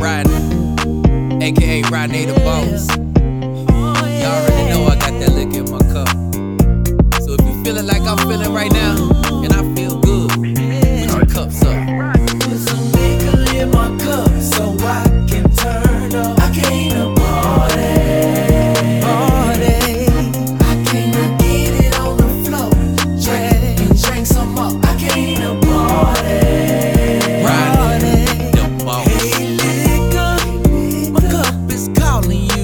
Rodnae, aka Rodnae the Boss. Y'all already know I got that liquor in my cup. So if you feeling like I'm feeling right now, wildly